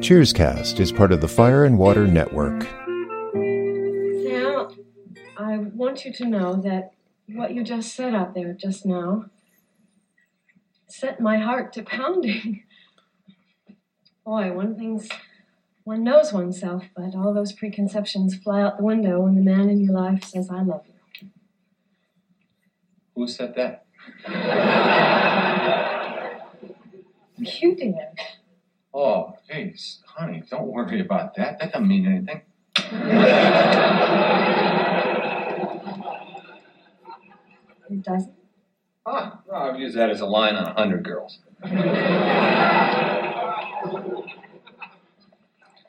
Cheerscast is part of the Fire and Water Network. Sam, I want you to know that what you just said out there just now set my heart to pounding. Boy, one thing's one knows oneself, but all those preconceptions fly out the window when the man in your life says, I love you. Who said that? You did. Oh, hey, honey, don't worry about that. That doesn't mean anything. It doesn't. Ah, no, I've used that as a line on a hundred girls.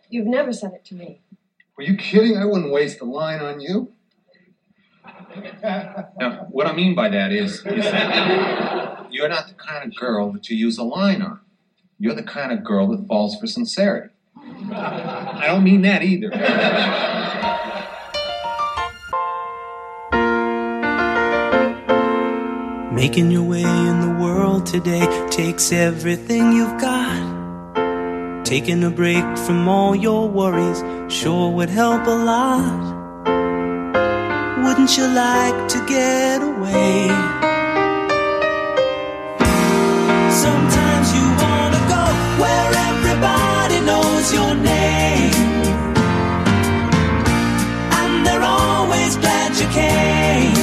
You've never said it to me. Were you kidding? I wouldn't waste a line on you. Now, what I mean by that is, is that you're not the kind of girl that you use a line on. You're the kind of girl that falls for sincerity. I don't mean that either. Making your way in the world today takes everything you've got. Taking a break from all your worries sure would help a lot. Wouldn't you like to get away? Knows your name. And they're always glad you came.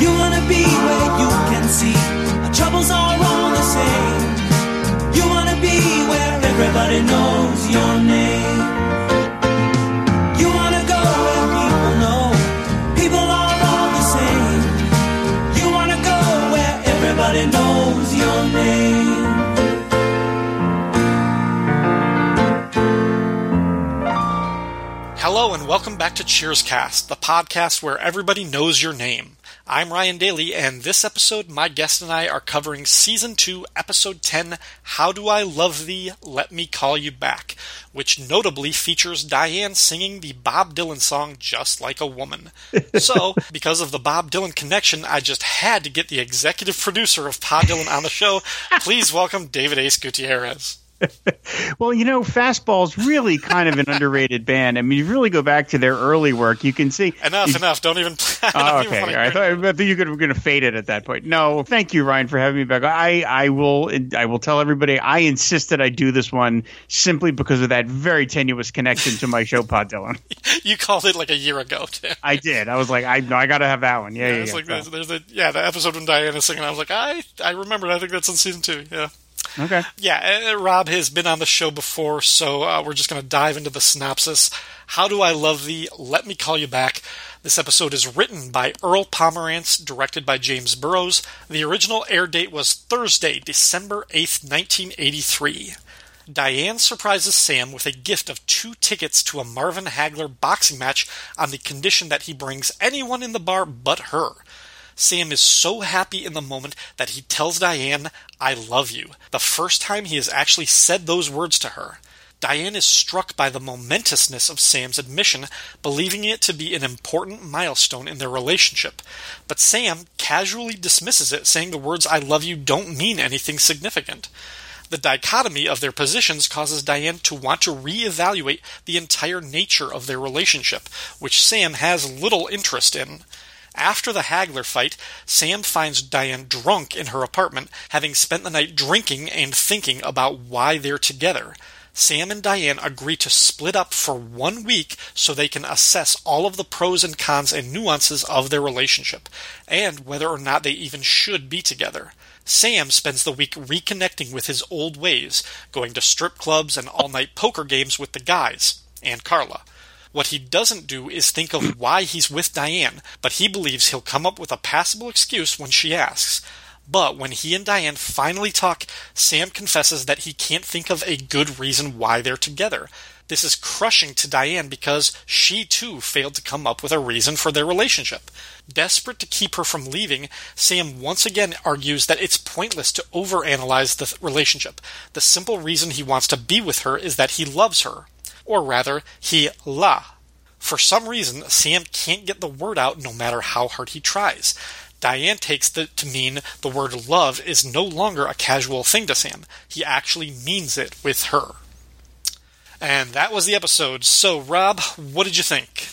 You wanna be where you can see our troubles are all the same. You wanna be where everybody knows welcome back to Cheerscast, the podcast where everybody knows your name. I'm Ryan Daly, and this episode, my guest and I are covering Season 2, Episode 10, How Do I Love Thee? Let Me Call You Back, which notably features Diane singing the Bob Dylan song Just Like a Woman. so, because of the Bob Dylan connection, I just had to get the executive producer of Pod Dylan on the show. Please welcome David Ace Gutierrez. well, you know, Fastball's really kind of an underrated band. I mean, you really go back to their early work, you can see. Enough, enough. Don't even. I oh, don't Oh, even okay. wanna I thought, I thought you were going to fade it at that point. No, thank you, Ryan, for having me back. I, I will I will tell everybody I insist that I do this one simply because of that very tenuous connection to my show, Pod Dylan. You called it like a year ago, too. I did. I was like, I no, I got to have that one. Yeah, yeah, it's yeah. like So, there's, there's a yeah the episode when Diane is singing. I was like, I I remembered. I think that's in season two. Yeah, okay. yeah. uh, Rob has been on the show before, so uh, we're just going to dive into the synopsis. How do I love thee? Let me call you back. This episode is written by Earl Pomerantz, directed by James Burrows. The original air date was Thursday, December eighth, nineteen eighty three. Diane surprises Sam with a gift of two tickets to a Marvin Hagler boxing match on the condition that he brings anyone in the bar but her. Sam is so happy in the moment that he tells Diane, I love you, the first time he has actually said those words to her. Diane is struck by the momentousness of Sam's admission, believing it to be an important milestone in their relationship. But Sam casually dismisses it, saying the words I love you don't mean anything significant. The dichotomy of their positions causes Diane to want to reevaluate the entire nature of their relationship, which Sam has little interest in. After the Hagler fight, Sam finds Diane drunk in her apartment, having spent the night drinking and thinking about why they're together. Sam and Diane agree to split up for one week so they can assess all of the pros and cons and nuances of their relationship, and whether or not they even should be together. Sam spends the week reconnecting with his old ways, going to strip clubs and all night poker games with the guys, and Carla. What he doesn't do is think of why he's with Diane, but he believes he'll come up with a passable excuse when she asks. But when he and Diane finally talk, Sam confesses that he can't think of a good reason why they're together. This is crushing to Diane because she too failed to come up with a reason for their relationship. Desperate to keep her from leaving, Sam once again argues that it's pointless to overanalyze the relationship. The simple reason he wants to be with her is that he loves her. Or rather, he la. For some reason, Sam can't get the word out no matter how hard he tries. Diane takes the, to mean the word love is no longer a casual thing to Sam. He actually means it with her. And that was the episode. So, Rob, what did you think?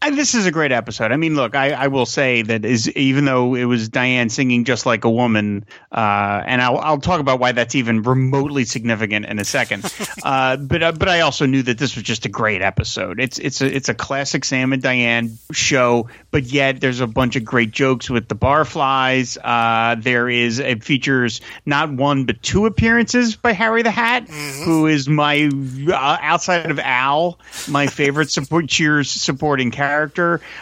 I, this is a great episode. I mean, look, I, I, will say that is even though it was Diane singing just like a woman, uh, and I'll, I'll talk about why that's even remotely significant in a second. uh, but uh, but I also knew that this was just a great episode. It's it's a it's a classic Sam and Diane show, but yet there's a bunch of great jokes with the barflies. Uh, there is it features not one but two appearances by Harry the Hat, mm-hmm. who is my uh, outside of Al, my favorite support Cheers supporting character.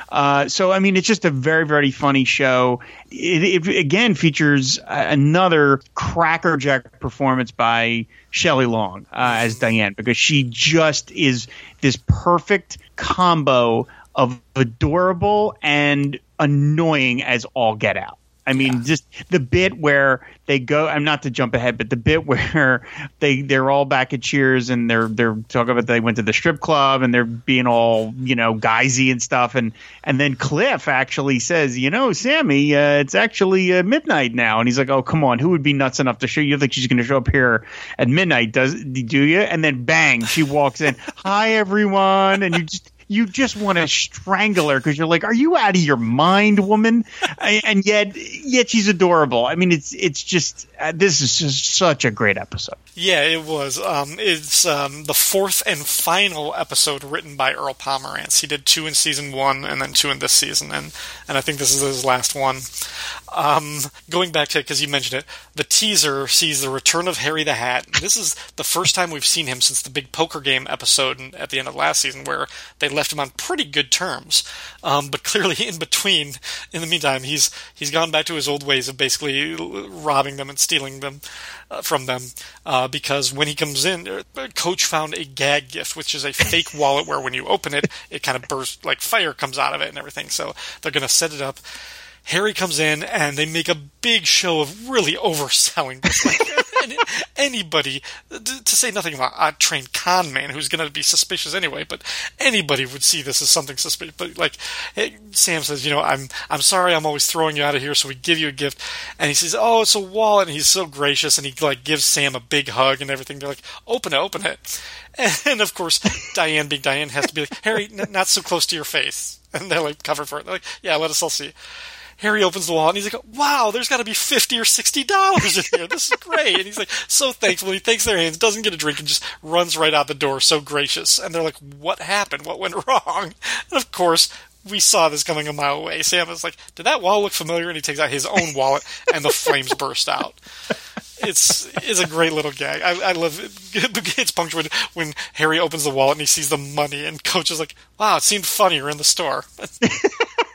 Uh, so, I mean, it's just a very, very funny show. It, it again features another crackerjack performance by Shelley Long uh, as Diane because she just is this perfect combo of adorable and annoying as all get out. I mean, yeah. just the bit where they go. I'm not to jump ahead, but the bit where they they're all back at Cheers and they're they're talking about they went to the strip club and they're being all you know guysy and stuff, and and then Cliff actually says, you know, Sammy, uh, it's actually uh, midnight now, and he's like, oh come on, who would be nuts enough to show you think she's going to show up here at midnight? Does do you? And then bang, she walks in. Hi everyone, and you just you just want to strangle her because you're like, are you out of your mind, woman? and yet, yet she's adorable. I mean, it's it's just uh, this is just such a great episode. Yeah, it was. Um, it's um, the fourth and final episode written by Earl Pomerantz. He did two in season one and then two in this season, and and I think this is his last one. Um, going back to because you mentioned it, the teaser sees the return of Harry the Hat. This is the first time we've seen him since the big poker game episode at the end of last season, where they left him on pretty good terms. Um, but clearly, in between, in the meantime, he's he's gone back to his old ways of basically robbing them and stealing them uh, from them. Uh, because when he comes in, uh, Coach found a gag gift, which is a fake wallet where when you open it, it kind of bursts like fire comes out of it and everything. So they're going to set it up. Harry comes in and they make a big show of really overselling this. Like, anybody, to say nothing about a trained con man who's going to be suspicious anyway, but anybody would see this as something suspicious. But like eh, Sam says, you know, I'm I'm sorry, I'm always throwing you out of here, so we give you a gift, and he says, oh, it's a wallet, and he's so gracious, and he like gives Sam a big hug and everything. They're like, open it, open it, and of course, Diane, being Diane, has to be like, Harry, n- not so close to your face, and they're like cover for it. They're like, yeah, let us all see. Harry opens the wallet and he's like, "Wow, there's got to be fifty or sixty dollars in here. This is great." And he's like, so thankful. He takes their hands, doesn't get a drink, and just runs right out the door. So gracious. And they're like, "What happened? What went wrong?" And of course, we saw this coming a mile away. Sam is like, "Did that wallet look familiar?" And he takes out his own wallet, and the flames burst out. It's it's a great little gag. I, I love it. It's punctuated when Harry opens the wallet and he sees the money, and Coach is like, "Wow, it seemed funnier in the store."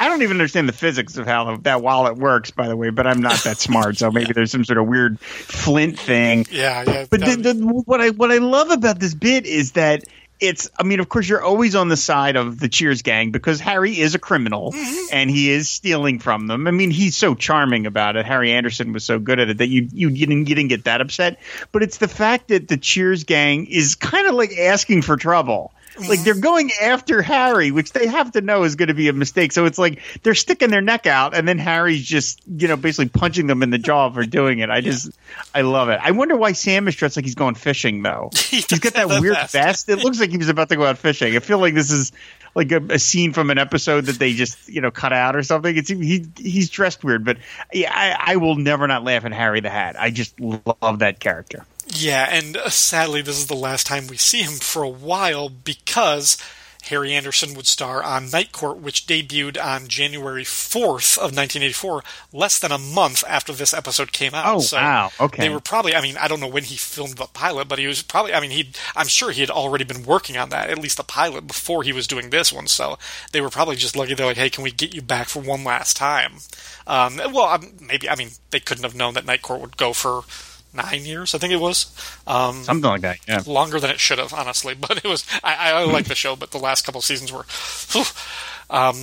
I don't even understand the physics of how that wallet works, by the way, but I'm not that smart, so maybe there's some sort of weird flint thing. Yeah, yeah. But the, the, what I what I love about this bit is that it's I mean, of course, you're always on the side of the Cheers gang because Harry is a criminal mm-hmm. and he is stealing from them. I mean, he's so charming about it. Harry Anderson was so good at it that you you didn't you didn't get that upset. But it's the fact that the Cheers gang is kind of like asking for trouble. Like they're going after Harry, which they have to know is going to be a mistake. So it's like they're sticking their neck out, and then Harry's just you know basically punching them in the jaw for doing it. I just. I love it. I wonder why Sam is dressed like he's going fishing though. he's got that weird vest. vest. It looks like he was about to go out fishing. I feel like this is like a, a, scene from an episode that they just you know cut out or something. It's he he's dressed weird, but yeah, I, I will never not laugh at Harry the Hat. I just love that character. Yeah, and uh, sadly, this is the last time we see him for a while because Harry Anderson would star on Night Court, which debuted on January 4th of 1984, less than a month after this episode came out. Oh, so wow. Okay. They were probably, I mean, I don't know when he filmed the pilot, but he was probably, I mean, he I'm sure he had already been working on that, at least the pilot, before he was doing this one. So they were probably just lucky. They're like, hey, can we get you back for one last time? Um, well, um, maybe, I mean, they couldn't have known that Night Court would go for nine years, I think it was. Um, Something like that. Yeah, longer than it should have, honestly. But it was. I, I like the show, but the last couple seasons were. Um,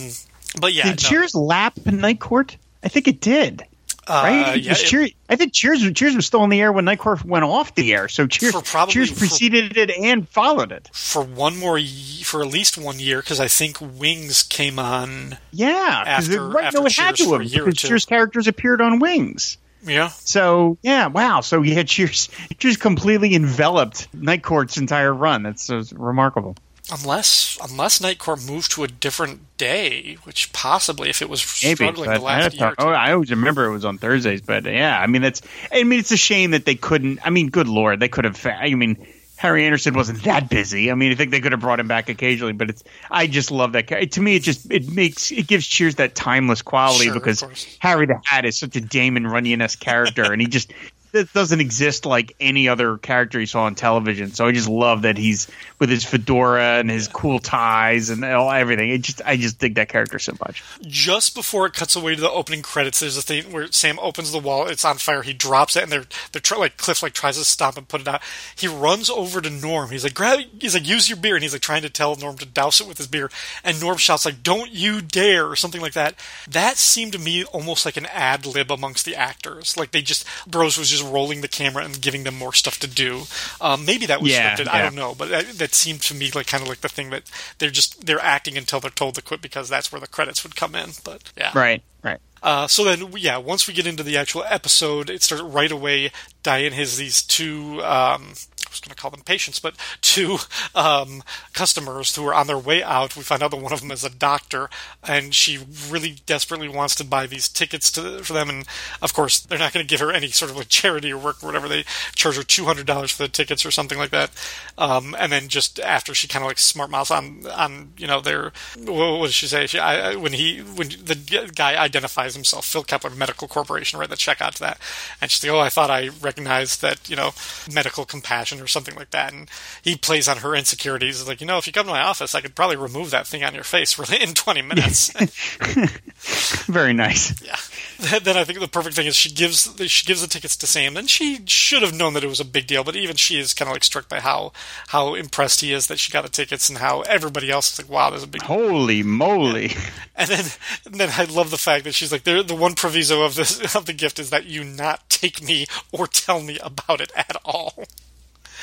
but yeah, did no. Cheers lap Night Court? I think it did. Uh, right? yeah, Because it- Cheers, I think Cheers Cheers was still on the air when Night Court went off the air. So Cheers, For probably- Cheers for- preceded it and followed it. for one more ye- for at least one year because I think Wings came on. Yeah, 'cause it- After- right, no, after it had Cheers to for a have because. Cheers characters appeared on Wings. Yeah, So yeah, wow. So yeah, Cheers, Cheers completely enveloped Night Court's entire run. That's, that's remarkable. unless unless Night Court moved to a different day, which possibly if it was struggling the I, last year. or thought- oh. I always remember it was on Thursdays, but yeah, I mean that's. I mean it's a shame that they couldn't. I mean, good lord, they could have. I mean. Harry Anderson wasn't that busy. I mean, I think they could have brought him back occasionally, but it's. I just love that. ca- To me, it just it makes it gives Cheers that timeless quality Sure, because. Harry the Hat is such a Damon Runyon esque character, and he just that doesn't exist like any other character you saw on television. So I just love that he's with his fedora and his cool ties and all, everything. It just I just dig that character so much. just before it cuts away to the opening credits, there's a thing where Sam opens the wall, it's on fire, he drops it, and they're they're try, like Cliff like tries to stop and put it out. He runs over to Norm. He's like, grab, he's like, use your beer, and he's like trying to tell Norm to douse it with his beer, and Norm shouts like, "Don't you dare!" or something like that. That seemed to me almost like an ad lib amongst the actors, like they just Burrows was just rolling the camera and giving them more stuff to do. Um, maybe that was Yeah, scripted. I don't know, but that, that seemed to me like kind of like the thing that they're just they're acting until they're told to quit because that's where the credits would come in. But yeah, Right, right. uh, so then, yeah, once we get into the actual episode, it starts right away. Diane has these two, um, was going to call them patients, but two um, customers who are on their way out. We find out that one of them is a doctor, and she really desperately wants to buy these tickets to, for them. And of course, they're not going to give her any sort of like charity or work or whatever. They charge her two hundred dollars for the tickets or something like that. Um, and then just after she kind of like smart mouths on on you know their what, what did she say? She, I, when he when the guy identifies himself, Phil Kepler Medical Corporation, right? The check out to that, and she's like, oh, I thought I recognized that you know medical compassion or something like that. And he plays on her insecurities, like you know, if you come to my office, I could probably remove that thing on your face really in twenty minutes. Very nice. Yeah. Then I think the perfect thing is she gives she gives the tickets to Sam, and she should have known that it was a big deal. But even she is kind of like struck by how how impressed he is that she got the tickets, and how everybody else is like, "Wow, there's a big." Holy moly! And then and then I love the fact that she's like, "The the one proviso of this of the gift is that you not take me or tell me about it at all."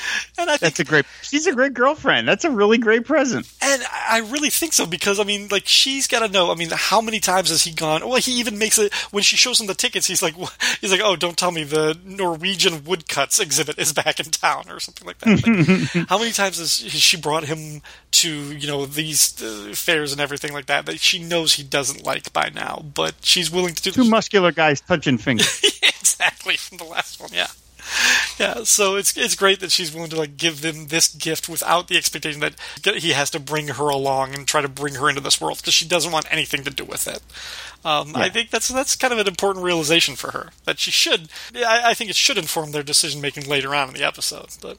And I think That's a great. She's a great girlfriend. That's a really great present. And I really think so because I mean, like she's got to know. I mean, how many times has he gone? Well, he even makes it when she shows him the tickets. He's like, he's like, oh, don't tell me the Norwegian woodcuts exhibit is back in town or something like that. Like, how many times has she brought him to you know these uh, fairs and everything like that that she knows he doesn't like by now, but she's willing to do Two muscular guys touching fingers. exactly from the last one. Yeah. Yeah, so it's it's great that she's willing to like give them this gift without the expectation that he has to bring her along and try to bring her into this world because she doesn't want anything to do with it. Um, I think that's that's kind of an important realization for her that she should. I, I think it should inform their decision making later on in the episode. But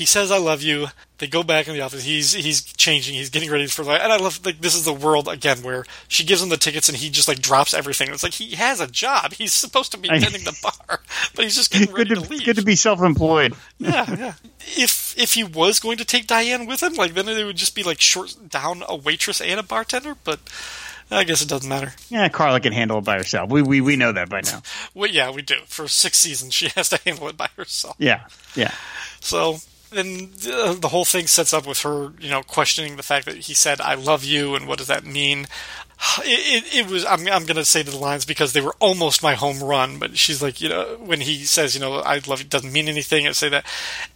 he says, "I love you." They go back in the office. He's he's changing. He's getting ready for life. And I love like this is the world again where she gives him the tickets and he just like drops everything. It's like he has a job. He's supposed to be attending the bar, but he's just getting ready to, to leave. good to be self-employed. yeah, yeah. If if he was going to take Diane with him, like then it would just be like short down a waitress and a bartender. But I guess it doesn't matter. Yeah, Carla can handle it by herself. We we we know that by now. Well, yeah, we do. For six seasons, she has to handle it by herself. Yeah, yeah. So then uh, the whole thing sets up with her, you know, questioning the fact that he said "I love you" and what does that mean. It, it, it was. I'm, I'm going to say the lines because they were almost my home run. But she's like, you know, when he says, you know, "I love you," doesn't mean anything. I say that,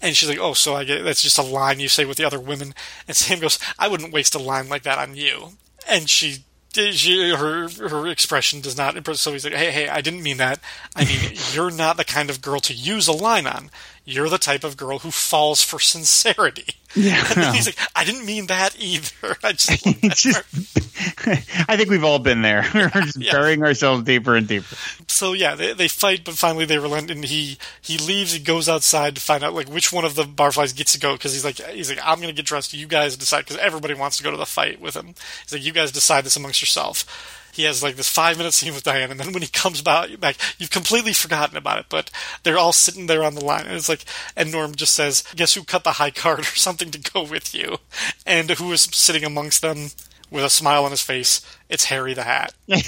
and she's like, "Oh, so I get that's just a line you say with the other women." And Sam goes, "I wouldn't waste a line like that on you." And she she, her her expression does not impress. So he's like, "Hey, hey, I didn't mean that. I mean, you're not the kind of girl to use a line on. You're the type of girl who falls for sincerity." Yeah. And he's like, "I didn't mean that either." I just, love It's that just. I think we've all been there. We're just Yeah. burying ourselves deeper and deeper. so yeah, they, they fight, but finally they relent, and he he leaves. He goes outside to find out like which one of the barflies gets to go because he's like he's like I'm gonna get dressed. You guys decide because everybody wants to go to the fight with him. He's like you guys decide this amongst yourself. He has like this five minute scene with Diane, and then when he comes back, back, you've completely forgotten about it. But they're all sitting there on the line, and it's like, and Norm just says, "Guess who cut the high card or something to go with you?" And who is sitting amongst them? with a smile on his face. It's Harry the Hat. now,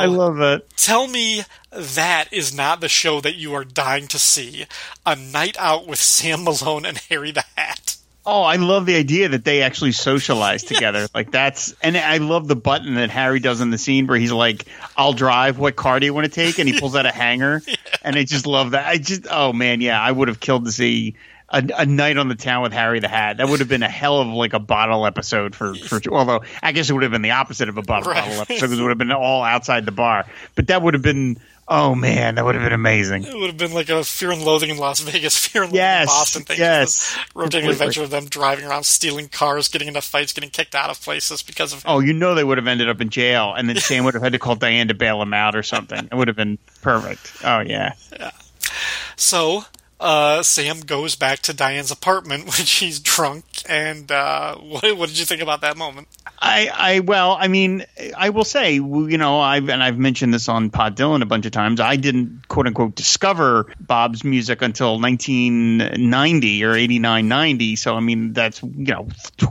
I love that. tell me that is not the show that you are dying to see. A night out with Sam Malone and Harry the Hat. Oh, I love the idea that they actually socialize together. Like that's, and I love the button that Harry does in the scene where he's like, "I'll drive. What car do you want to take?" And he pulls out a hanger, and I just love that. I just, oh man, yeah, I would have killed to see a, a night on the town with Harry the Hat. That would have been a hell of like a bottle episode for for. Although I guess it would have been the opposite of a bottle, Right. bottle episode because it would have been all outside the bar. But that would have been, oh man, that would have been amazing. It would have been like a Fear and Loathing in Las Vegas, Fear and Loathing Yes, in Boston thing. yes, rotating adventure of them driving around, stealing cars, getting into fights, getting kicked out of places because of. Oh, you know they would have ended up in jail, and then Sam would have had to call Diane to bail him out or something. It would have been perfect. Oh yeah. So, uh, Sam goes back to Diane's apartment when she's drunk, and uh, what, what did you think about that moment? I, I, well, I mean, I will say, you know, I've and I've mentioned this on Pod Dylan a bunch of times. I didn't quote unquote discover Bob's music until 1990 or 89, 90. So I mean, that's you know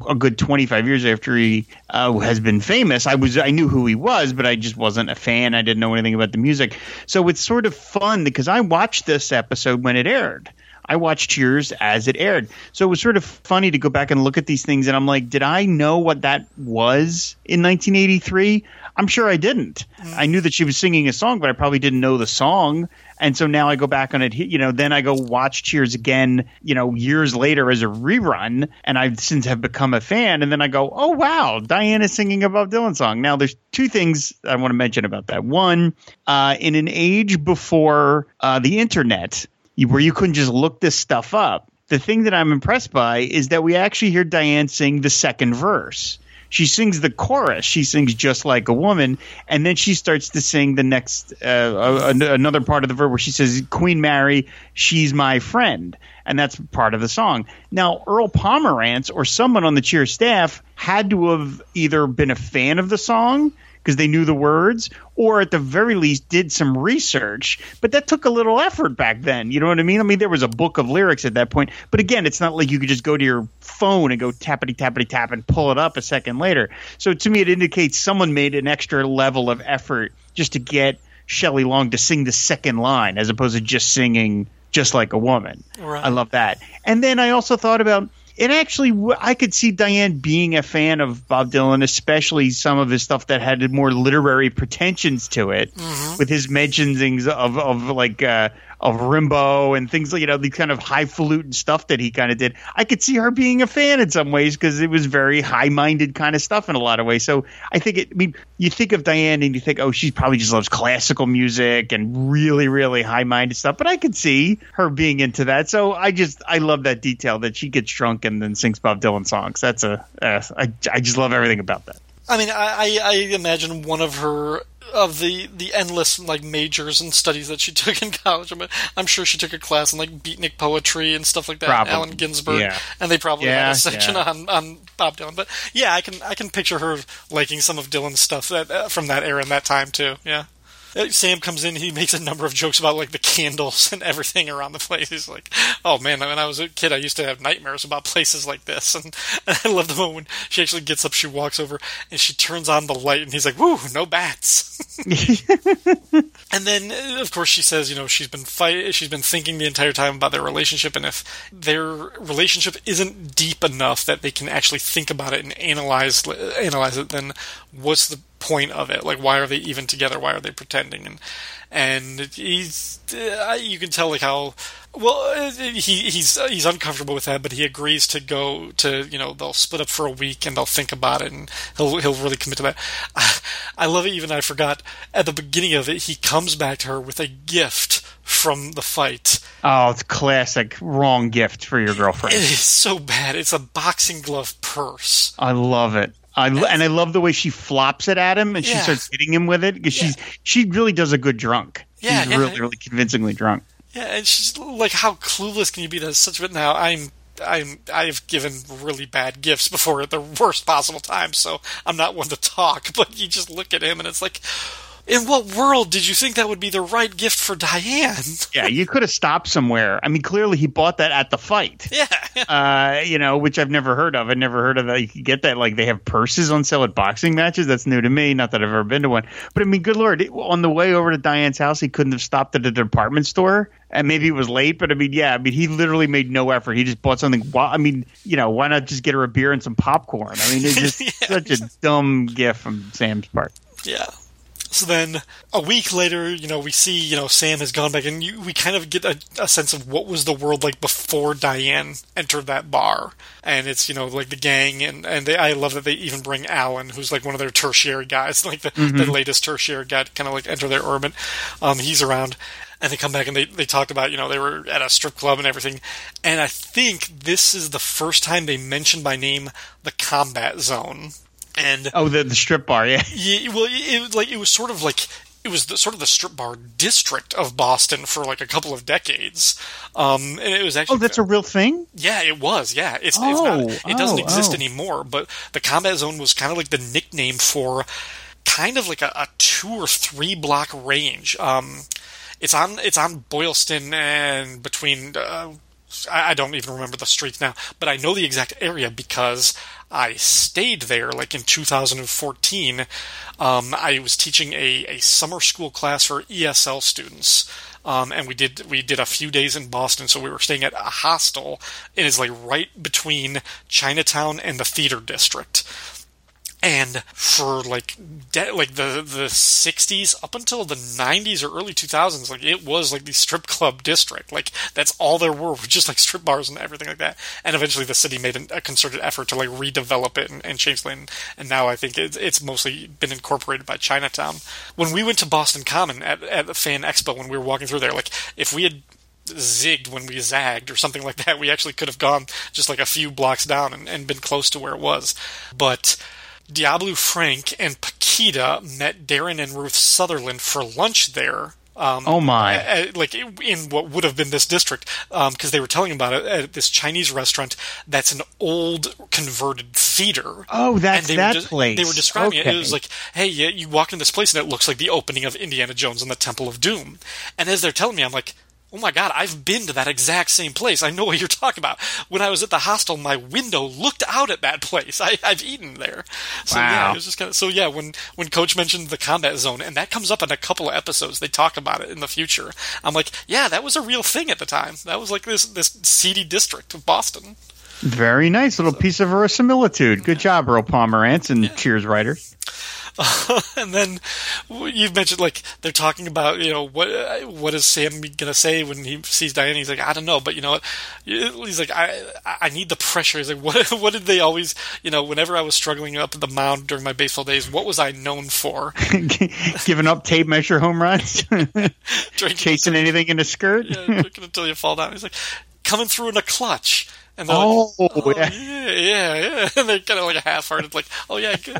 a good 25 years after he uh, has been famous. I was I knew who he was, but I just wasn't a fan. I didn't know anything about the music. So it's sort of fun because I watched this episode when it aired. I watched Cheers as it aired. So it was sort of funny to go back and look at these things. And I'm like, did I know what that was in 1983? I'm sure I didn't. I knew that she was singing a song, but I probably didn't know the song. And so now I go back on it, you know, then I go watch Cheers again, you know, years later as a rerun. And I've since have become a fan. And then I go, oh, wow, Diana's singing a Bob Dylan song. Now there's two things I want to mention about that. One, uh, in an age before uh, the internet, where you couldn't just look this stuff up. The thing that I'm impressed by is that we actually hear Diane sing the second verse. She sings the chorus. She sings just like a woman, and then she starts to sing the next uh, an- another part of the verse where she says, "Queen Mary, she's my friend," and that's part of the song. Now, Earl Pomerantz or someone on the Cheer staff had to have either been a fan of the song because they knew the words, or at the very least did some research. But that took a little effort back then. You know what I mean? I mean, there was a book of lyrics at that point. But again, it's not like you could just go to your phone and go tappity tappity tap and pull it up a second later. So to me, it indicates someone made an extra level of effort just to get Shelley Long to sing the second line as opposed to just singing just like a woman. Right. I love that. And then I also thought about it actually I could see Diane being a fan of Bob Dylan, especially some of his stuff that had more literary pretensions to it, with his mentionings of of like uh, of Rimbaud and things like you know the kind of highfalutin stuff that he kind of did. I could see her being a fan in some ways because it was very high minded kind of stuff in a lot of ways. So I think it. I mean, you think of Diane and you think, oh, she probably just loves classical music and really really high minded stuff. But I could see her being into that. So I just I love that detail that she gets drunk and then sings Bob Dylan songs. That's a uh, I I just love everything about that. I mean, I, I imagine one of her of the the endless like majors and studies that she took in college. I mean, I'm sure she took a class in like beatnik poetry and stuff like that. Probably. Allen Ginsberg, Yeah. and they probably Yeah, had a section yeah. on, on Bob Dylan. But yeah, I can I can picture her liking some of Dylan's stuff that uh, from that era and that time too. Yeah. Sam comes in. He makes a number of jokes about like the candles and everything around the place. He's like, "Oh man, when I was a kid, I used to have nightmares about places like this." And, and I love the moment when she actually gets up, she walks over, and she turns on the light, and he's like, "Woo, no bats." and then, of course, she says, you know, she's been fight, she's been thinking the entire time about their relationship, and if their relationship isn't deep enough that they can actually think about it and analyze analyze it, then what's the point of it? Like, why are they even together? Why are they pretending? And and he's uh, you can tell like how well uh, he he's uh, he's uncomfortable with that, but he agrees to go to you know they'll split up for a week and they'll think about it and he'll he'll really commit to that. I, I love it. Even I forgot at the beginning of it, he comes back to her with a gift from the fight. Oh, it's classic wrong gift for your girlfriend. It is so bad. It's a boxing glove purse. I love it. I and I love the way she flops it at him and she starts hitting him with it because she's she really does a good drunk. Yeah, she's and really really convincingly drunk. Yeah, and she's like, how clueless can you be? That's such it. Now I'm. I'm I've given really bad gifts before at the worst possible time, so I'm not one to talk. But you just look at him and it's like, in what world did you think that would be the right gift for Diane? Yeah, you could have stopped somewhere. I mean, clearly he bought that at the fight. Yeah. Uh, you know, which I've never heard of. I never heard of that. You could get that. Like they have purses on sale at boxing matches. That's new to me. Not that I've ever been to one. But I mean, good lord, it- on the way over to Diane's house, he couldn't have stopped at a department store. And maybe it was late, but I mean, yeah, I mean, he literally made no effort. He just bought something. I mean, you know, why not just get her a beer and some popcorn? I mean, it's just Yeah, such a dumb gift from Sam's part. Yeah. So then a week later, you know, we see, you know, Sam has gone back and you, we kind of get a, a sense of what was the world like before Diane entered that bar. And it's, you know, like the gang and, and they, I love that they even bring Alan, who's like one of their tertiary guys, like the, the latest tertiary guy to kind of like enter their orbit. Um, he's around and they come back and they, they talked about, you know, they were at a strip club and everything. And I think this is the first time they mentioned by name the combat zone. And Oh, the the strip bar, yeah. yeah, well, it, it- like it was sort of like it was the, sort of the strip bar district of Boston for like a couple of decades. Um, and it was actually Oh, that's a real thing. yeah, it was. Yeah, it's, it's Oh, not. It doesn't oh, exist oh. anymore. But the combat zone was kind of like the nickname for kind of like a, a two or three block range. Um, it's on it's on Boylston and between. Uh, I don't even remember the streets now, but I know the exact area because I stayed there like in 2014. Um, I was teaching a, a summer school class for ESL students. Um, and we did we did a few days in Boston, so we were staying at a hostel. It is like right between Chinatown and the theater district. And for like de- like the the 60s up until the 90s or early 2000s, like it was like the strip club district. Like that's all there were, were just like strip bars and everything like that. And eventually the city made an, a concerted effort to like redevelop it and, and change the and, and now I think it's, it's mostly been incorporated by Chinatown. When we went to Boston Common at at the Fan Expo, when we were walking through there, like if we had zigged when we zagged or something like that. We actually could have gone just like a few blocks down and, and been close to where it was. But Diabolu Frank and Paquita met Darren and Ruth Sutherland for lunch there. Um, Oh, my. uh, like in what would have been this district, because they were telling about it at this Chinese restaurant that's an old converted theater. Oh, that's and they that were just, place. They were describing it. It was like, hey, yeah, you walk in this place and it looks like the opening of Indiana Jones and the Temple of Doom. And as they're telling me, I'm like, oh my god, I've been to that exact same place. I know what you're talking about. When I was at the hostel, my window looked out at that place. I, I've eaten there. So yeah, it was just kind of so yeah. When when Coach mentioned the combat zone, and that comes up in a couple of episodes, they talk about it in the future. I'm like, yeah, that was a real thing at the time. That was like this this seedy district of Boston. Very nice little piece of verisimilitude. Good job, Earl Pomerantz and Cheers and then you've mentioned like they're talking about you know what what is Sam gonna say when he sees Diane? He's like I don't know, but you know what? He's like I I need the pressure. He's like what what did they always you know whenever I was struggling up at the mound during my baseball days, what was I known for? Giving up tape measure home runs, chasing anything in a skirt. yeah, drinking until you fall down. He's like coming through in a clutch. And they're Oh, like, oh yeah. yeah, yeah, yeah. And they're kind of like a half-hearted, like, oh yeah, good.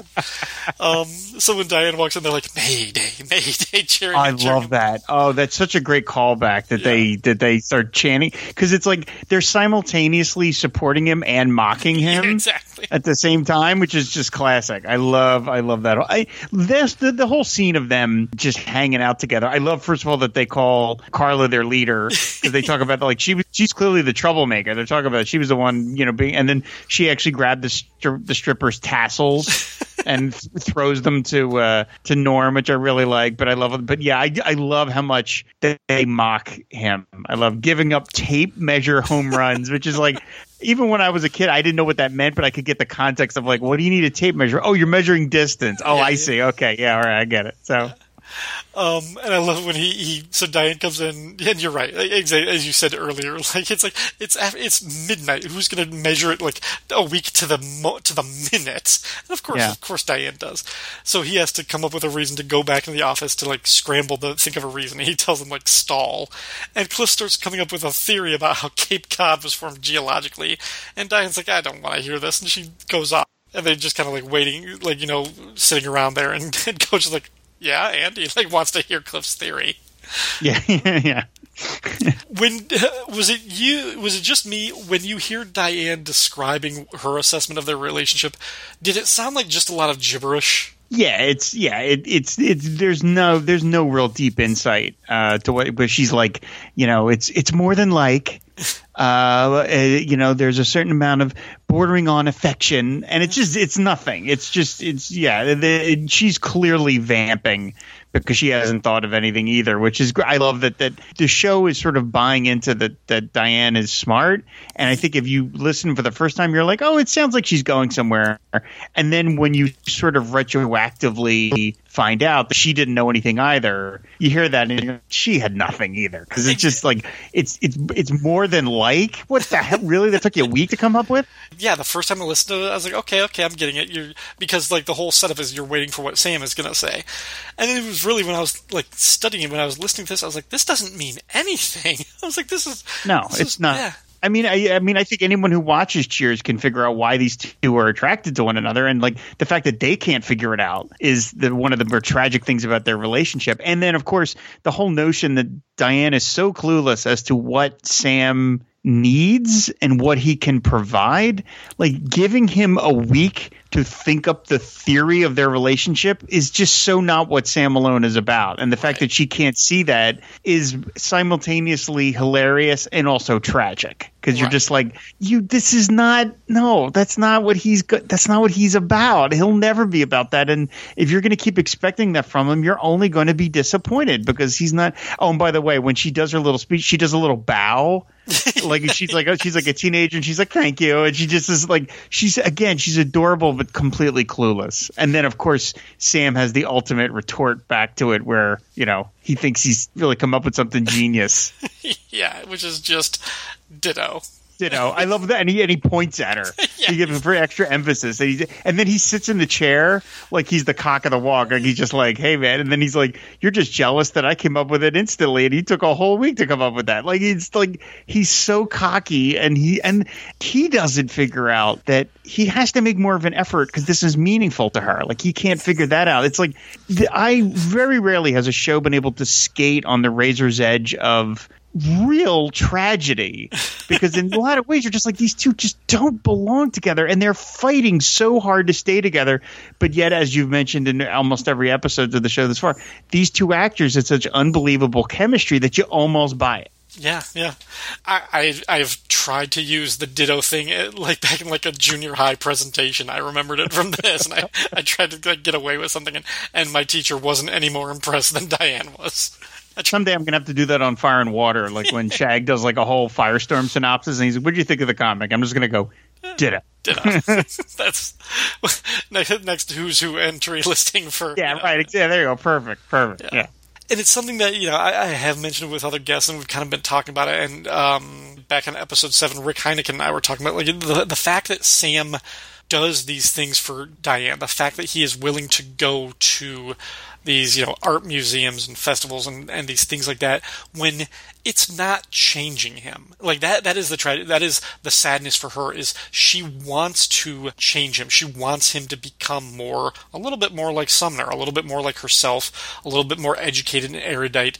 um, so when Diane walks in, they're like, Mayday, Mayday, cheering. I cheering. love that. Oh, that's such a great callback that they that they start chanting because it's like they're simultaneously supporting him and mocking Yeah, him exactly. at the same time, which is just classic. I love I love that. I this the, the whole scene of them just hanging out together. I love first of all that they call Carla their leader because they talk about like she was she's clearly the troublemaker. They're talking about she was the one you know being and then she actually grabbed the stri- the stripper's tassels and th- throws them to uh, to Norm, which I really like. But I love it. But yeah, I, I love how much they mock him. I love giving up tape measure home runs, which is like. Even when I was a kid, I didn't know what that meant, but I could get the context of like, what do you need a tape measure? Oh, you're measuring distance. Oh, Yeah, I see. Okay, yeah, all right, I get it. So, Um, and I love when he, he so Diane comes in, and you're right, exactly as you said earlier. Like it's like it's it's midnight. Who's going to measure it like a week to the mo- to the minute? And of course, Yeah. of course, Diane does. So he has to come up with a reason to go back in the office to like scramble to think of a reason. He tells him like stall, and Cliff starts coming up with a theory about how Cape Cod was formed geologically. And Diane's like, I don't want to hear this, and she goes off. And they're just kind of like waiting, like you know, sitting around there, and, and Coach is like, "Yeah," and he like wants to hear Cliff's theory. yeah, yeah. Yeah. when was it you? Was it just me when you hear Diane describing her assessment of their relationship? Did it sound like just a lot of gibberish? Yeah, it's yeah, it, it's it's there's no there's no real deep insight uh, to what, but she's like, you know, it's it's more than like, uh, uh, you know, there's a certain amount of bordering on affection, and it's just it's nothing. It's just it's yeah, the, she's clearly vamping because she hasn't thought of anything either, which is I love that that the show is sort of buying into that that Diane is smart, and I think if you listen for the first time, you're like, oh, it sounds like she's going somewhere, and then when you sort of retroactively find out that she didn't know anything either, you hear that and she had nothing either. Because it's just like it's it's it's more than like. What the hell? Really? That took you a week to come up with. Yeah, the first time I listened to it, I was like, okay, okay, I'm getting it. You're because like the whole setup is you're waiting for what Sam is gonna say, and it was really when I was like studying when I was listening to this, I was like, this doesn't mean anything. I was like, this is no, this it's is, not. Yeah. I mean, I, I mean, I think anyone who watches Cheers can figure out why these two are attracted to one another, and like the fact that they can't figure it out is the one of the more tragic things about their relationship. And then, of course, the whole notion that Diane is so clueless as to what Sam needs and what he can provide, like giving him a week to think up the theory of their relationship is just so not what Sam Malone is about. And the fact that she can't see that is simultaneously hilarious and also tragic because you're Right. just like, you, this is not, no, that's not what he's good. That's not what he's about. He'll never be about that. And if you're going to keep expecting that from him, you're only going to be disappointed because he's not. Oh, and by the way, when she does her little speech, she does a little bow like she's like oh, she's like a teenager and she's like thank you and she just is like she's again she's adorable but completely clueless and then of course sam has the ultimate retort back to it where you know he thinks he's really come up with something genius yeah, which is just ditto. You know i love that. And he, and he points at her. Yeah. he gives him very extra emphasis. And, he, and then he sits in the chair like he's the cock of the walk. Like he's just like hey man. And then he's like you're just jealous that i came up with it instantly. And he took a whole week to come up with that. Like he's like he's so cocky and he and he doesn't figure out that he has to make more of an effort because this is meaningful to her. Like he can't figure that out. It's like i very rarely has a show been able to skate on the razor's edge of real tragedy because in a lot of ways you're just like these two just don't belong together and they're fighting so hard to stay together but yet as you've mentioned in almost every episode of the show this far these two actors had such unbelievable chemistry that you almost buy it Yeah, yeah. I, I I've tried to use the ditto thing uh, like back in like a junior high presentation. I remembered it from this, and I, I tried to like, get away with something, and, and my teacher wasn't any more impressed than Diane was. Someday i'm gonna have to do that on fire and water like when shag does like a whole firestorm synopsis and he's like what do you think of the comic i'm just gonna go ditto ditto. That's next, next Who's Who entry listing for yeah you know, right yeah there you go perfect perfect yeah. and it's something that you know I, I have mentioned with other guests, and we've kind of been talking about it. And um, back in episode seven, Rick Heineken and I were talking about like the the fact that Sam does these things for Diane, the fact that he is willing to go to these you know art museums and festivals and, and these things like that when it's not changing him. Like that that is the tra- that is the sadness for her is she wants to change him. She wants him to become more a little bit more like Sumner a little bit more like herself a little bit more educated and erudite.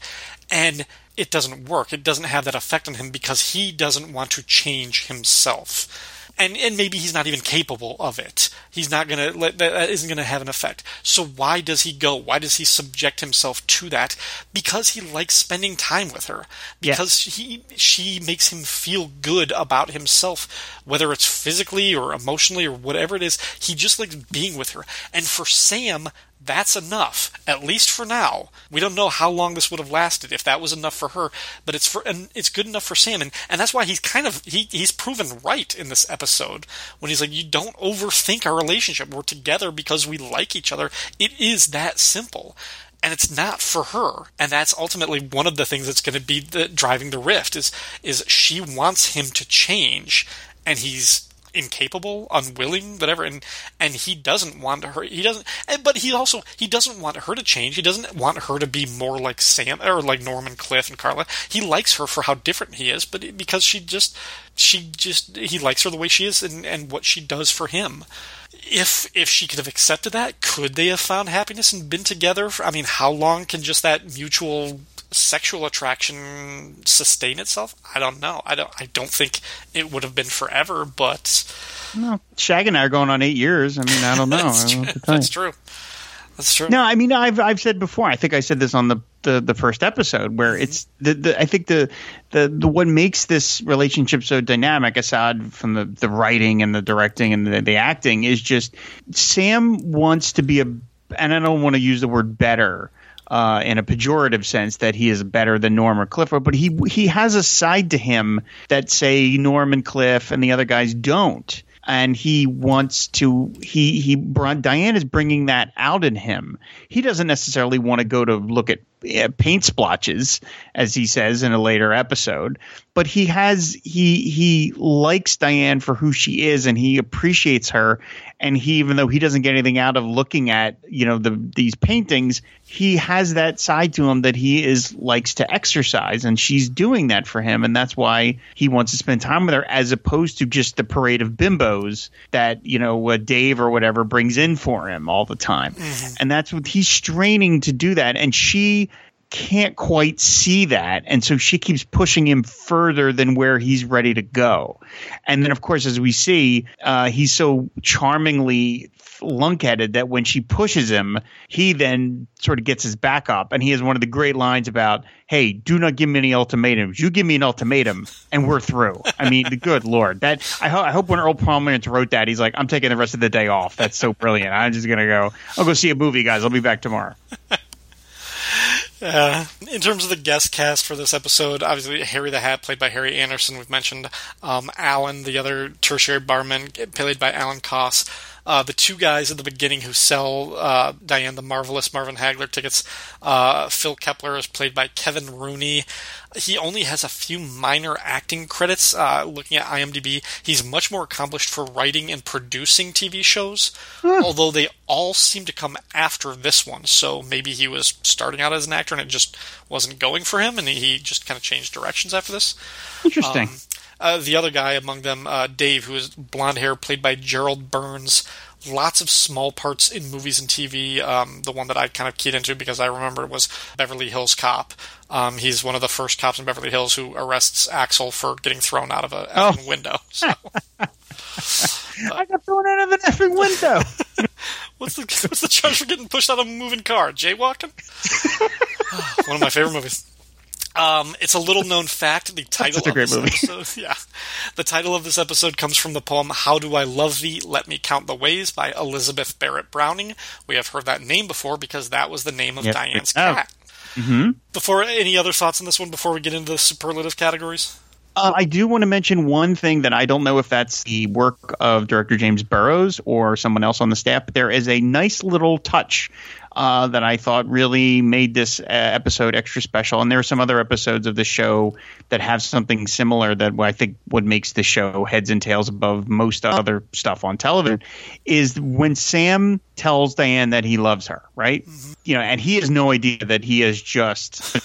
And it doesn't work. It doesn't have that effect on him because he doesn't want to change himself and and maybe he's not even capable of it. He's not gonna let that, isn't gonna have an effect. So why does he go? Why does he subject himself to that? Because he likes spending time with her. Because he she makes him feel good about himself, whether it's physically or emotionally or whatever it is. He just likes being with her. And for Sam, that's enough, at least for now. We don't know how long this would have lasted if that was enough for her, but it's for and it's good enough for Sam, and, and that's why he's kind of he he's proven right in this episode when he's like, you don't overthink our relationship. We're together because we like each other. It is that simple. And it's not for her, and that's ultimately one of the things that's going to be the, driving the rift. Is is she wants him to change, and he's incapable, unwilling, whatever, and and he doesn't want her. He doesn't, but he also he doesn't want her to change. He doesn't want her to be more like Sam or like Norman, Cliff, and Carla. He likes her for how different he is, but because she just she just he likes her the way she is and and what she does for him. If if she could have accepted that, could they have found happiness and been together? For, I mean, how long can just that mutual sexual attraction sustain itself? I don't know. I don't. I don't think it would have been forever, but Shag and I are going on eight years. I mean, I don't know. that's, don't true. know what to tell you. that's true. That's true. No, I mean I've I've said before. I think I said this on the the, the first episode where mm-hmm. it's the, the I think the, the the what makes this relationship so dynamic, aside from the the writing and the directing and the, the acting, is just Sam wants to be a, and I don't want to use the word better. Uh, in a pejorative sense, that he is better than Norm or Cliff, but he he has a side to him that say Norm and Cliff and the other guys don't and he wants to he he Diane is bringing that out in him. He doesn't necessarily want to go to look at uh, paint splotches as he says in a later episode, but he has he he likes Diane for who she is and he appreciates her and he even though he doesn't get anything out of looking at, you know, the these paintings, he has that side to him that he is likes to exercise and she's doing that for him and that's why he wants to spend time with her as opposed to just the parade of bimbos that you know uh, Dave or whatever brings in for him all the time mm-hmm. and that's what he's straining to do that and she can't quite see that and so she keeps pushing him further than where he's ready to go and then of course as we see uh, he's so charmingly lunkheaded that when she pushes him, he then sort of gets his back up, and he has one of the great lines about, "Hey, do not give me any ultimatums. You give me an ultimatum, and we're through." I mean, the good lord, that I, ho- I hope when Earl Pomerantz wrote that, he's like, "I'm taking the rest of the day off. That's so brilliant. I'm just gonna go. I'll go see a movie, guys. I'll be back tomorrow." Uh, in terms of the guest cast for this episode, obviously Harry the Hat, played by Harry Anderson, we've mentioned. Um, Alan, the other tertiary barman, played by Alan Koss. Uh, the two guys at the beginning who sell uh, Diane the Marvelous Marvin Hagler tickets. Uh, Phil Kepler is played by Kevin Rooney. He only has a few minor acting credits. Uh, looking at IMDb, he's much more accomplished for writing and producing TV shows, although they all seem to come after this one. So maybe he was starting out as an actor and it just wasn't going for him, and he just kind of changed directions after this. Interesting. Um, uh, the other guy among them, uh, Dave, who is blonde hair, played by Gerald Berns. Lots of small parts in movies and TV. Um, the one that I kind of keyed into because I remember was Beverly Hills Cop. Um, he's one of the first cops in Beverly Hills who arrests Axel for getting thrown out of a oh. window. So. I got thrown out of an effing window. what's the what's the charge for getting pushed out of a moving car? Jaywalking. one of my favorite movies. Um, it's a little known fact. The title of this movie. episode, yeah, the title of this episode comes from the poem "How Do I Love Thee? Let Me Count the Ways" by Elizabeth Barrett Browning. We have heard that name before because that was the name of yep. Diane's cat. Mm-hmm. Before any other thoughts on this one? Before we get into the superlative categories. Uh, I do want to mention one thing that I don't know if that's the work of director James Burrows or someone else on the staff, but there is a nice little touch uh, that I thought really made this uh, episode extra special. And there are some other episodes of the show that have something similar that I think what makes the show heads and tails above most other stuff on television is when Sam tells Diane that he loves her, right? Mm-hmm. You know, and he has no idea that he has just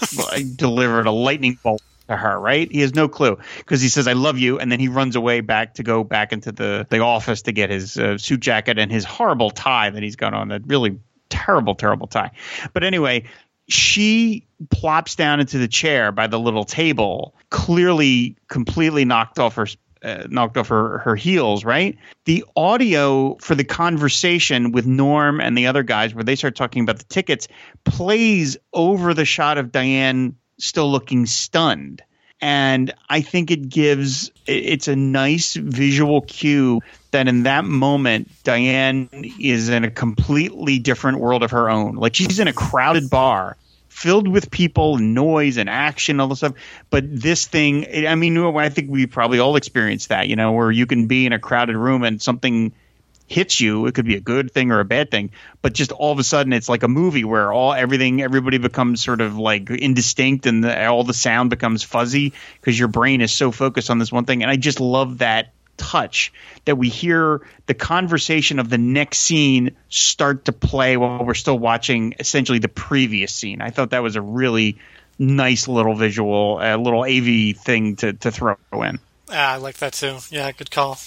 delivered a lightning bolt to her, right? He has no clue because he says, I love you. And then he runs away back to go back into the, the office to get his uh, suit jacket and his horrible tie that he's got on that really terrible, terrible tie. But anyway, she plops down into the chair by the little table, clearly completely knocked off her uh, knocked off her, her heels, right? The audio for the conversation with Norm and the other guys, where they start talking about the tickets, plays over the shot of Diane still looking stunned. And I think it gives it's a nice visual cue that in that moment, Diane is in a completely different world of her own. Like she's in a crowded bar filled with people noise and action, all this stuff. But this thing, I mean, I think we probably all experienced that, you know, where you can be in a crowded room and something hits you. It could be a good thing or a bad thing, but just all of a sudden, it's like a movie where all everything, everybody becomes sort of like indistinct and the, all the sound becomes fuzzy because your brain is so focused on this one thing. And I just love that touch that we hear the conversation of the next scene start to play while we're still watching essentially the previous scene. I thought that was a really nice little visual, a little AV thing to, to throw in. Ah, I like that too. Yeah, good call.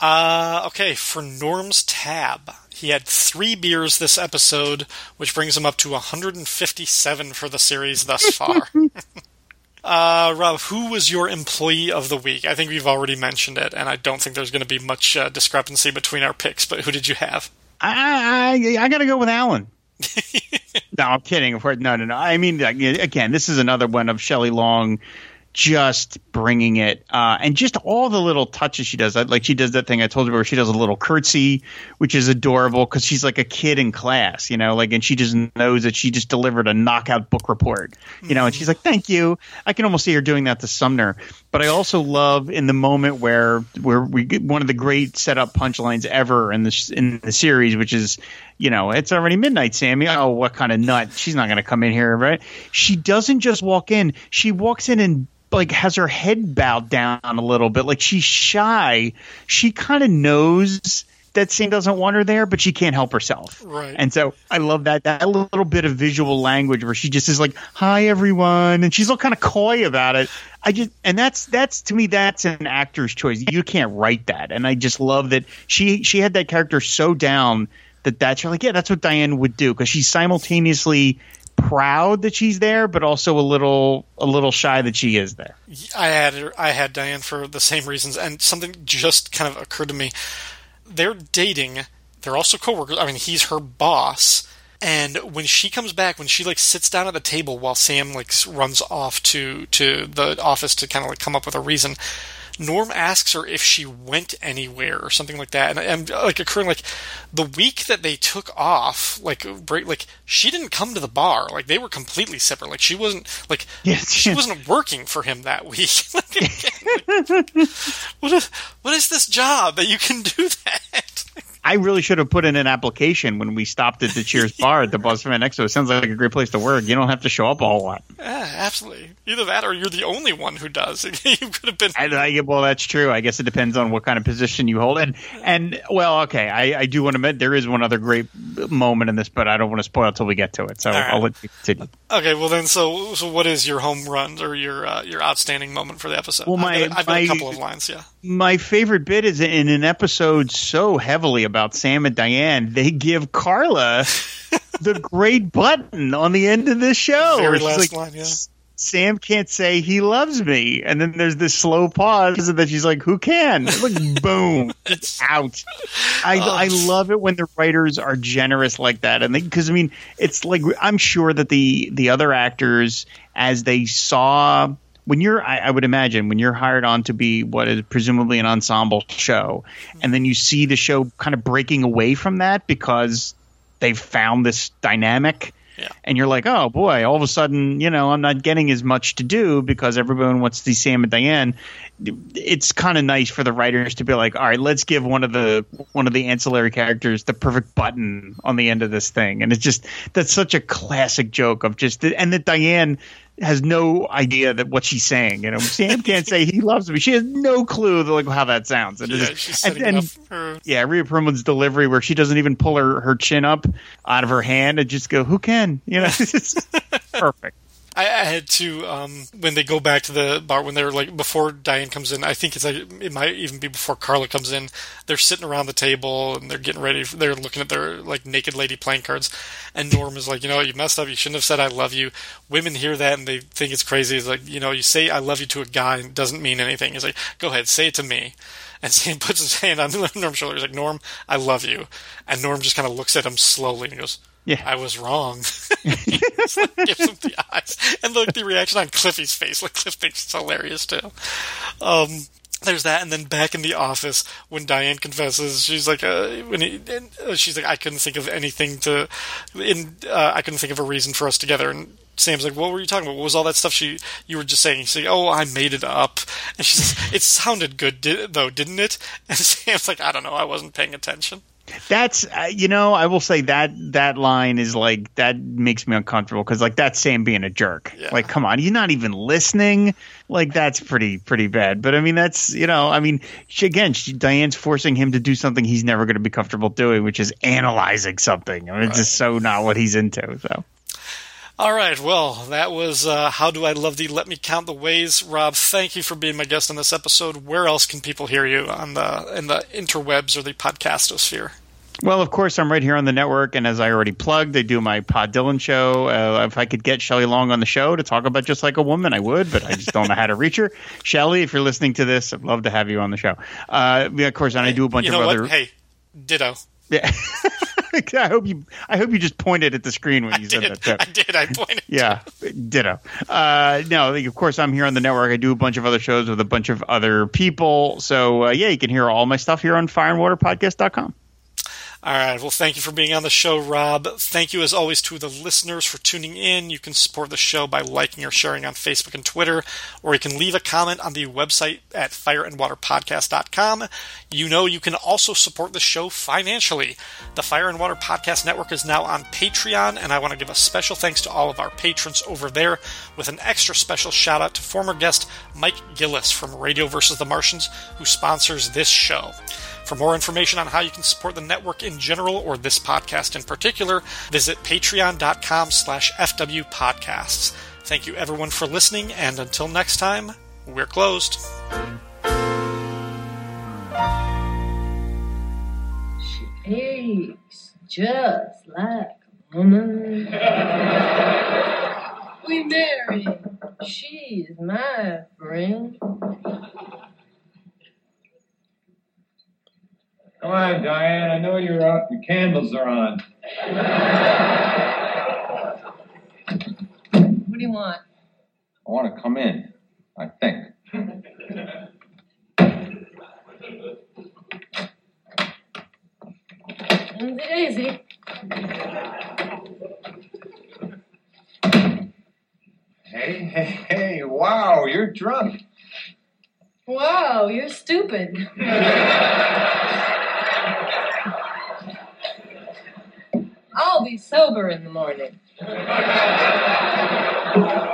Uh, okay, for Norm's tab, he had three beers this episode, which brings him up to 157 for the series thus far. Uh, Rob, who was your employee of the week? I think we've already mentioned it, and I don't think there's going to be much uh, discrepancy between our picks. But who did you have? I I, I got to go with Alan. no, I'm kidding. Of course, no, no, no. I mean, again, this is another one of Shelley Long just bringing it, uh, and just all the little touches she does. Like she does that thing I told you where she does a little curtsy, which is adorable because she's like a kid in class, you know, like, and she just knows that she just delivered a knockout book report, you know, and she's like, "Thank you." I can almost see her doing that to Sumner. But I also love in the moment where where we get one of the great setup punchlines ever in this in the series, which is you know, it's already midnight, Sammy. Oh, what kind of nut? She's not going to come in here, right? She doesn't just walk in. She walks in and like has her head bowed down a little bit. Like she's shy. She kind of knows that Sam doesn't want her there, but she can't help herself. Right. And so I love that that little bit of visual language where she just is like, "Hi everyone," and she's all kind of coy about it. I just and that's that's to me that's an actor's choice. You can't write that, and I just love that she she had that character so down that that's you're like, yeah, that's what Diane would do because she's simultaneously proud that she's there, but also a little a little shy that she is there. I had I had Diane for the same reasons, and something just kind of occurred to me. They're dating. They're also coworkers. I mean, he's her boss. And when she comes back, when she like sits down at the table while Sam like runs off to to the office to kind of like come up with a reason, Norm asks her if she went anywhere or something like that, and I'm like occurring like the week that they took off, like break, like she didn't come to the bar, like they were completely separate, like she wasn't like Yes, she yes. wasn't working for him that week. Like, what is what is this job that you can do that? I really should have put in an application when we stopped at the Cheers bar at the Boston Man Expo. It sounds like a great place to work. You don't have to show up a whole lot. Yeah, absolutely. Either that, or you're the only one who does. you could have been. I, well, that's true. I guess it depends on what kind of position you hold. And and well, okay, I, I do want to admit there is one other great moment in this, but I don't want to spoil it till we get to it. So right. I'll let you continue. Okay, well then, so so what is your home run or your uh, your outstanding moment for the episode? Well, my- I've got, I've got my- a couple of lines. Yeah. My favorite bit is in an episode so heavily about Sam and Diane, they give Carla the great button on the end of the show. Very last like, line, yeah. Sam can't say he loves me, and then there's this slow pause, and then she's like, "Who can?" Like, boom, it's out. I Oh. I love it when the writers are generous like that, and because I mean, it's like I'm sure that the the other actors, as they saw when you're, I, I would imagine, when you're hired on to be what is presumably an ensemble show, and then you see the show kind of breaking away from that because they've found this dynamic Yeah. and you're like, oh boy, all of a sudden, you know, I'm not getting as much to do because everyone wants to see Sam and Diane. It's kind of nice for the writers to be like, all right, let's give one of the one of the ancillary characters the perfect button on the end of this thing, and it's just that's such a classic joke of just and that Diane has no idea that what she's saying. You know, Sam can't say he loves me. She has no clue like how that sounds. And, Yeah, she's and- and- her. yeah, Rhea Perlman's delivery where she doesn't even pull her, her chin up out of her hand and just go, "Who can?" You know, it's perfect. I, I had to um, when they go back to the bar when they're like before Diane comes in. I think it's like it might even be before Carla comes in. They're sitting around the table and they're getting ready. For, they're looking at their like naked lady playing cards, and Norm is like, you know, you messed up. You shouldn't have said I love you. Women hear that and they think it's crazy. It's like you know, you say I love you to a guy and it doesn't mean anything. He's like, go ahead, say it to me. And Sam puts his hand on Norm's shoulder. He's like, Norm, I love you. And Norm just kind of looks at him slowly and goes, Yeah. I was wrong. like, gives him the eyes. And look, the reaction on Cliffy's face. Like, Cliff thinks it's hilarious, too. Um, there's that, and then back in the office when Diane confesses, she's like, uh, when he, and, uh, she's like, I couldn't think of anything to, in, uh, I couldn't think of a reason for us together. And Sam's like, what were you talking about? What was all that stuff she you were just saying? She's like, oh, I made it up. And she says, it sounded good, did, though, didn't it? And Sam's like, I don't know, I wasn't paying attention. That's uh, you know, I will say that that line is like that makes me uncomfortable because like that's Sam being a jerk. Yeah. Like, come on, you're not even listening. Like that's pretty pretty bad. But I mean, that's you know, I mean, she, again, she, Diane's forcing him to do something he's never going to be comfortable doing, which is analyzing something. I mean, it's just so not what he's into. So. All right, well, that was uh, How Do I Love Thee? Let Me Count the Ways. Rob, thank you for being my guest on this episode. Where else can people hear you on the in the interwebs or the podcastosphere? Well, of course, I'm right here on the network, and as I already plugged, I do my Pod Dylan show. Uh, if I could get Shelley Long on the show to talk about just like a woman, I would, but I just don't know how to reach her. Shelly, if you're listening to this, I'd love to have you on the show. Uh, yeah, of course, and I do a bunch You know of what? other. Hey, ditto. Yeah. I hope you. I hope you just pointed at the screen when you said did. that. Too. I did. I pointed. Yeah, ditto. Uh, no, of course I'm here on the network. I do a bunch of other shows with a bunch of other people. So uh, yeah, you can hear all my stuff here on fireandwaterpodcast.com. All right. Well, thank you for being on the show, Rob. Thank you, as always, to the listeners for tuning in. You can support the show by liking or sharing on Facebook and Twitter, or you can leave a comment on the website at fireandwaterpodcast.com. You know, you can also support the show financially. The Fire and Water Podcast Network is now on Patreon, and I want to give a special thanks to all of our patrons over there, with an extra special shout out to former guest Mike Gillis from Radio versus the Martians, who sponsors this show. For more information on how you can support the network in general or this podcast in particular, visit patreon.com slash fwpodcasts. Thank you everyone for listening, and until next time, we're closed. She aches just like a woman. we married. She is my friend. Come on, Diane. I know you're up. Your candles are on. What do you want? I want to come in. I think. Easy daisy. Hey, hey, hey! Wow, you're drunk. Wow, you're stupid. I'll be sober in the morning.